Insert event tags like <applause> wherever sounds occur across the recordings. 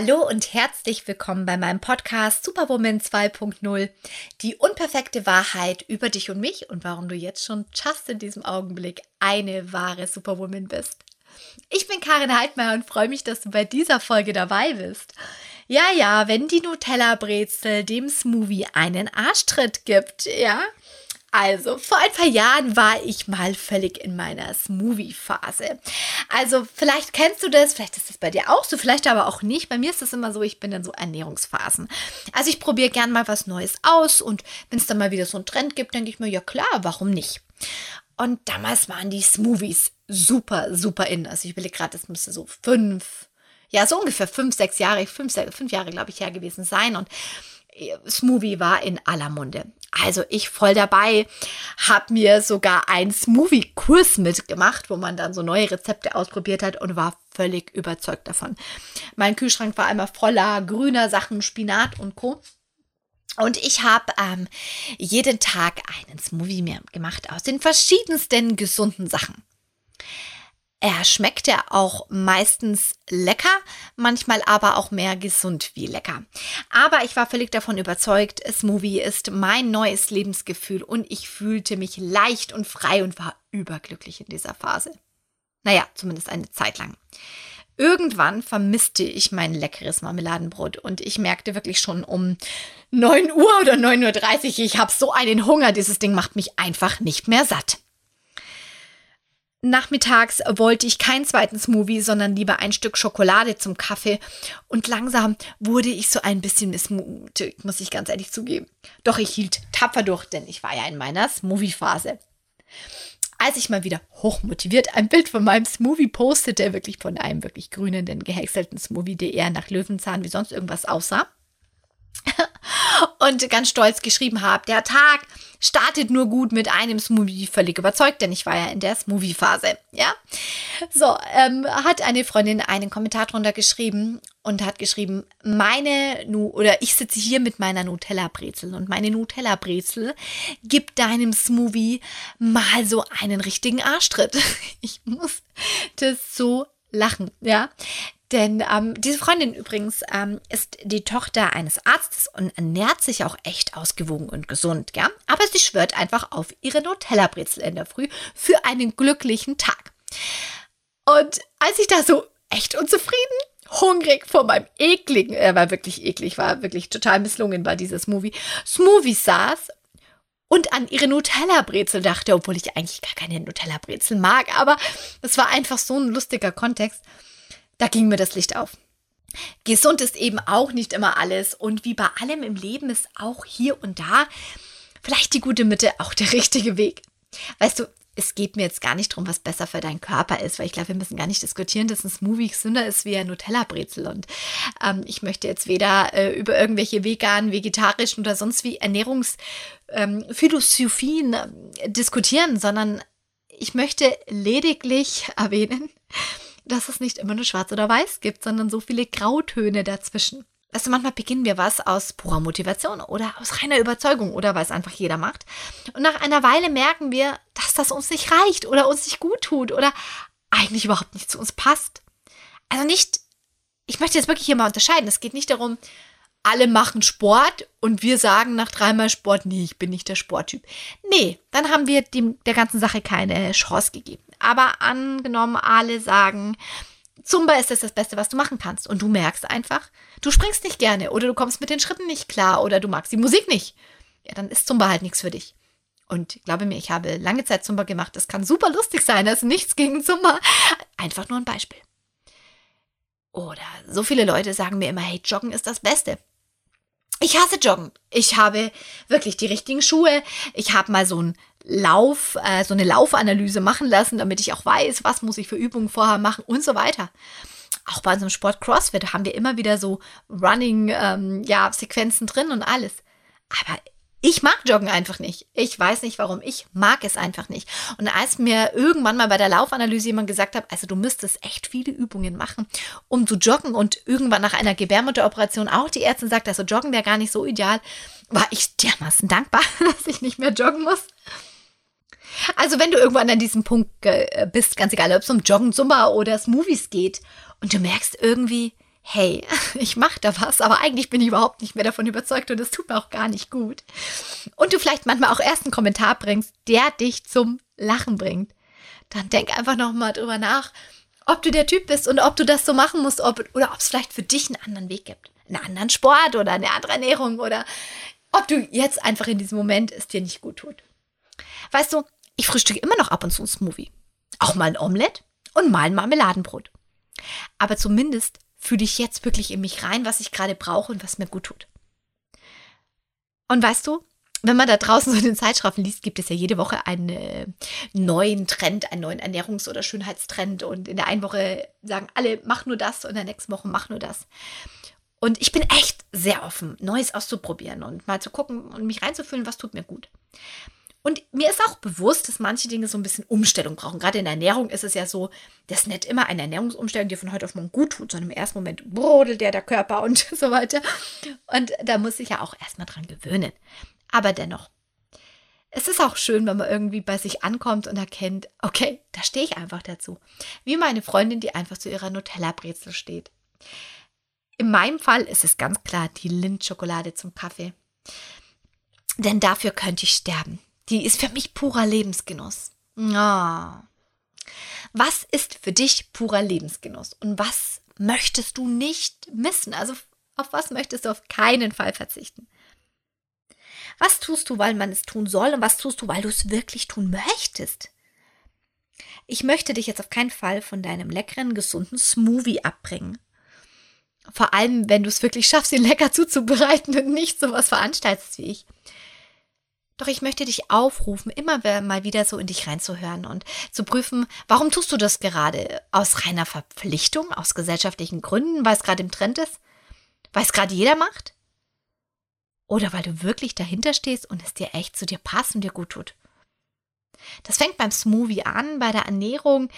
Hallo und herzlich willkommen bei meinem Podcast Superwoman 2.0. Die unperfekte Wahrheit über dich und mich und warum du jetzt schon just in diesem Augenblick eine wahre Superwoman bist. Ich bin Karin Heidmeier und freue mich, dass du bei dieser Folge dabei bist. Ja, ja, wenn die Nutella-Brezel dem Smoothie einen Arschtritt gibt, ja, also, vor ein paar Jahren war ich mal völlig in meiner Smoothie-Phase. Also, vielleicht kennst du das, vielleicht ist das bei dir auch so, vielleicht aber auch nicht. Bei mir ist es immer so, ich bin in so Ernährungsphasen. Also, ich probiere gern mal was Neues aus und wenn es dann mal wieder so einen Trend gibt, denke ich mir, ja klar, warum nicht? Und damals waren die Smoothies super, super in. Also, ich will gerade, das müsste so fünf, ja, so ungefähr fünf, sechs Jahre, fünf, fünf Jahre, glaube ich, her gewesen sein. Und Smoothie war in aller Munde. Also ich voll dabei, habe mir sogar einen Smoothie-Kurs mitgemacht, wo man dann so neue Rezepte ausprobiert hat und war völlig überzeugt davon. Mein Kühlschrank war immer voller grüner Sachen, Spinat und Co. Und ich habe ähm, jeden Tag einen Smoothie mir gemacht aus den verschiedensten gesunden Sachen. Er schmeckt ja auch meistens lecker, manchmal aber auch mehr gesund wie lecker. Aber ich war völlig davon überzeugt, Smoothie ist mein neues Lebensgefühl und ich fühlte mich leicht und frei und war überglücklich in dieser Phase. Naja, zumindest eine Zeit lang. Irgendwann vermisste ich mein leckeres Marmeladenbrot und ich merkte wirklich schon um 9 Uhr oder 9.30 Uhr, ich habe so einen Hunger, dieses Ding macht mich einfach nicht mehr satt. Nachmittags wollte ich keinen zweiten Smoothie, sondern lieber ein Stück Schokolade zum Kaffee. Und langsam wurde ich so ein bisschen missmutig, muss ich ganz ehrlich zugeben. Doch ich hielt tapfer durch, denn ich war ja in meiner Smoothie-Phase. Als ich mal wieder hochmotiviert ein Bild von meinem Smoothie postete, wirklich von einem wirklich grünenden, gehäckselten Smoothie, der eher nach Löwenzahn wie sonst irgendwas aussah, und ganz stolz geschrieben habe, der Tag startet nur gut mit einem Smoothie, völlig überzeugt, denn ich war ja in der Smoothie-Phase, ja. So, ähm, hat eine Freundin einen Kommentar drunter geschrieben und hat geschrieben, meine, nu oder ich sitze hier mit meiner Nutella-Brezel und meine Nutella-Brezel gibt deinem Smoothie mal so einen richtigen Arschtritt. <laughs> Ich muss das so lachen, ja. Denn ähm, diese Freundin übrigens ähm, ist die Tochter eines Arztes und ernährt sich auch echt ausgewogen und gesund, ja. Aber sie schwört einfach auf ihre Nutella-Brezel in der Früh für einen glücklichen Tag. Und als ich da so echt unzufrieden, hungrig vor meinem ekligen, er war wirklich eklig, war wirklich total misslungen bei dieses Movie, Smoothie saß und an ihre Nutella-Brezel dachte, obwohl ich eigentlich gar keine Nutella-Brezel mag, aber es war einfach so ein lustiger Kontext. Da ging mir das Licht auf. Gesund ist eben auch nicht immer alles und wie bei allem im Leben ist auch hier und da vielleicht die gute Mitte auch der <laughs> richtige Weg. Weißt du, es geht mir jetzt gar nicht darum, was besser für deinen Körper ist, weil ich glaube, wir müssen gar nicht diskutieren, dass ein Smoothie gesünder ist wie ein Nutella-Brezel. Und ähm, ich möchte jetzt weder äh, über irgendwelche veganen, vegetarischen oder sonst wie Ernährungsphilosophien ähm, äh, diskutieren, sondern ich möchte lediglich <laughs> erwähnen, dass es nicht immer nur schwarz oder weiß gibt, sondern so viele Grautöne dazwischen. Also manchmal beginnen wir was aus purer Motivation oder aus reiner Überzeugung oder weil es einfach jeder macht. Und nach einer Weile merken wir, dass das uns nicht reicht oder uns nicht gut tut oder eigentlich überhaupt nicht zu uns passt. Also nicht, ich möchte jetzt wirklich hier mal unterscheiden. Es geht nicht darum, alle machen Sport und wir sagen nach dreimal Sport, nee, ich bin nicht der Sporttyp. Nee, dann haben wir dem, der ganzen Sache keine Chance gegeben. Aber angenommen, alle sagen, Zumba ist das das Beste, was du machen kannst. Und du merkst einfach, du springst nicht gerne oder du kommst mit den Schritten nicht klar oder du magst die Musik nicht. Ja, dann ist Zumba halt nichts für dich. Und glaube mir, ich habe lange Zeit Zumba gemacht. Das kann super lustig sein. Das ist nichts gegen Zumba. Einfach nur ein Beispiel. Oder so viele Leute sagen mir immer, hey, Joggen ist das Beste. Ich hasse Joggen. Ich habe wirklich die richtigen Schuhe. Ich habe mal so ein Lauf, äh, so eine Laufanalyse machen lassen, damit ich auch weiß, was muss ich für Übungen vorher machen und so weiter. Auch bei unserem Sport CrossFit haben wir immer wieder so Running, ähm, ja, drin und alles. Aber ich mag Joggen einfach nicht. Ich weiß nicht warum. Ich mag es einfach nicht. Und als mir irgendwann mal bei der Laufanalyse jemand gesagt hat, also du müsstest echt viele Übungen machen, um zu joggen und irgendwann nach einer Gebärmutteroperation auch die Ärztin sagt, also joggen wäre gar nicht so ideal, war ich dermaßen dankbar, <laughs> dass ich nicht mehr joggen muss. Also wenn du irgendwann an diesem Punkt bist, ganz egal, ob es um Joggen, Zumba oder Smoothies geht und du merkst irgendwie, hey, <laughs> ich mache da was, aber eigentlich bin ich überhaupt nicht mehr davon überzeugt und es tut mir auch gar nicht gut. Und du vielleicht manchmal auch erst einen Kommentar bringst, der dich zum Lachen bringt. Dann denk einfach nochmal drüber nach, ob du der Typ bist und ob du das so machen musst ob, oder ob es vielleicht für dich einen anderen Weg gibt. Einen anderen Sport oder eine andere Ernährung oder ob du jetzt einfach in diesem Moment es dir nicht gut tut. Weißt du, ich frühstücke immer noch ab und zu ein Smoothie. Auch mal ein Omelett und mal ein Marmeladenbrot. Aber zumindest fühle ich jetzt wirklich in mich rein, was ich gerade brauche und was mir gut tut. Und weißt du, wenn man da draußen <laughs> so in den Zeitschriften liest, gibt es ja jede Woche einen neuen Trend, einen neuen Ernährungs- oder Schönheitstrend. Und in der einen Woche sagen alle, mach nur das und in der nächsten Woche mach nur das. Und ich bin echt sehr offen, Neues auszuprobieren und mal zu gucken und mich reinzufühlen, was tut mir gut. Und mir ist auch bewusst, dass manche Dinge so ein bisschen Umstellung brauchen. Gerade in der Ernährung ist es ja so, dass nicht immer eine Ernährungsumstellung dir von heute auf morgen gut tut, sondern im ersten Moment brodelt der der Körper und <laughs> so weiter. Und da muss ich ja auch erstmal dran gewöhnen. Aber dennoch, es ist auch schön, wenn man irgendwie bei sich ankommt und erkennt, okay, da stehe ich einfach dazu. Wie meine Freundin, die einfach zu ihrer Nutella-Brezel steht. In meinem Fall ist es ganz klar die Lindt-Schokolade zum Kaffee. Denn dafür könnte ich sterben. Die ist für mich purer Lebensgenuss. Oh. Was ist für dich purer Lebensgenuss? Und was möchtest du nicht missen? Also auf was möchtest du auf keinen Fall verzichten? Was tust du, weil man es tun soll und was tust du, weil du es wirklich tun möchtest? Ich möchte dich jetzt auf keinen Fall von deinem leckeren, gesunden Smoothie abbringen. Vor allem, wenn du es wirklich schaffst, ihn lecker zuzubereiten und nicht so was veranstaltest wie ich. Doch ich möchte dich aufrufen, immer mal wieder so in dich reinzuhören und zu prüfen, warum tust du das gerade? Aus reiner Verpflichtung, aus gesellschaftlichen Gründen, weil es gerade im Trend ist? Weil es gerade jeder macht? Oder weil du wirklich dahinter stehst und es dir echt zu dir passt und dir gut tut? Das fängt beim Smoothie an, bei der Ernährung,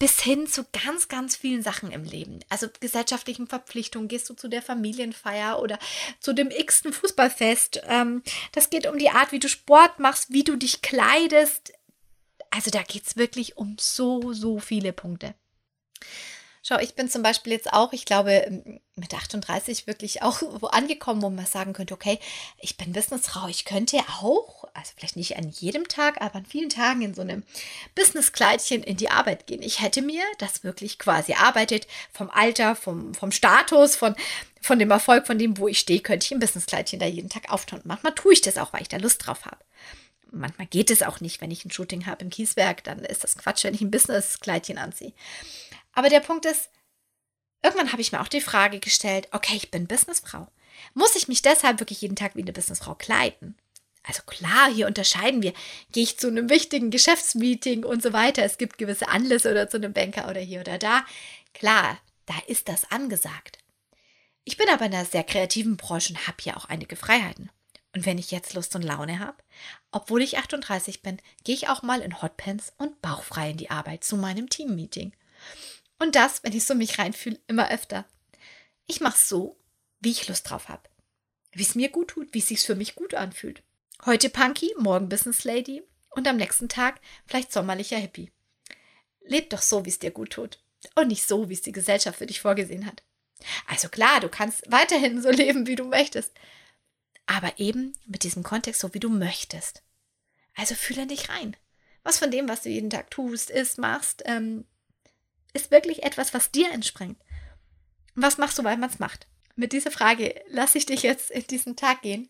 bis hin zu ganz, ganz vielen Sachen im Leben. Also gesellschaftlichen Verpflichtungen. Gehst du zu der Familienfeier oder zu dem x-ten Fußballfest? Ähm, das geht um die Art, wie du Sport machst, wie du dich kleidest. Also da geht es wirklich um so, so viele Punkte. Schau, ich bin zum Beispiel jetzt auch, ich glaube, mit 38 wirklich auch <laughs> wo angekommen, wo man sagen könnte, okay, ich bin Businessfrau, ich könnte auch, also vielleicht nicht an jedem Tag, aber an vielen Tagen in so einem Businesskleidchen in die Arbeit gehen. Ich hätte mir das wirklich quasi arbeitet vom Alter, vom, vom Status, von, von dem Erfolg, von dem, wo ich stehe, könnte ich im Businesskleidchen da jeden Tag auftauchen. Manchmal tue ich das auch, weil ich da Lust drauf habe. Manchmal geht es auch nicht, wenn ich ein Shooting habe im Kieswerk, dann ist das Quatsch, wenn ich ein Businesskleidchen anziehe. Aber der Punkt ist, irgendwann habe ich mir auch die Frage gestellt, okay, ich bin Businessfrau. Muss ich mich deshalb wirklich jeden Tag wie eine Businessfrau kleiden? Also klar, hier unterscheiden wir. Gehe ich zu einem wichtigen Geschäftsmeeting und so weiter. Es gibt gewisse Anlässe oder zu einem Banker oder hier oder da. Klar, da ist das angesagt. Ich bin aber in einer sehr kreativen Branche und habe hier auch einige Freiheiten. Und wenn ich jetzt Lust und Laune habe, obwohl ich 38 bin, gehe ich auch mal in Hotpants und bauchfrei in die Arbeit zu meinem Teammeeting. Und das, wenn ich so mich reinfühle, immer öfter. Ich mache so, wie ich Lust drauf habe. Wie es mir gut tut, wie es sich für mich gut anfühlt. Heute Punky, morgen Business Lady und am nächsten Tag vielleicht sommerlicher Hippie. Leb doch so, wie es dir gut tut und nicht so, wie es die Gesellschaft für dich vorgesehen hat. Also klar, du kannst weiterhin so <laughs> leben, wie du möchtest, aber eben mit diesem Kontext so, wie du möchtest. Also fühle dich rein. Was von dem, was du jeden Tag tust, isst, machst, ähm, ist wirklich etwas, was dir entspringt? was machst du, weil man es macht? Mit dieser Frage lasse ich dich jetzt in diesen Tag gehen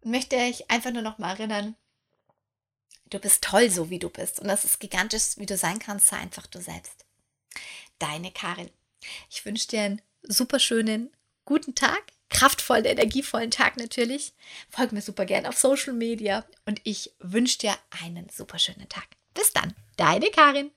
und möchte dich einfach nur noch mal erinnern, du bist toll, so wie du bist. Und das ist gigantisch, wie du sein kannst, sei einfach du selbst. Deine Karin. Ich wünsche dir einen super schönen, guten Tag, kraftvollen, energievollen Tag natürlich. Folg mir super gern auf Social Media und ich wünsche dir einen super schönen Tag. Bis dann, deine Karin.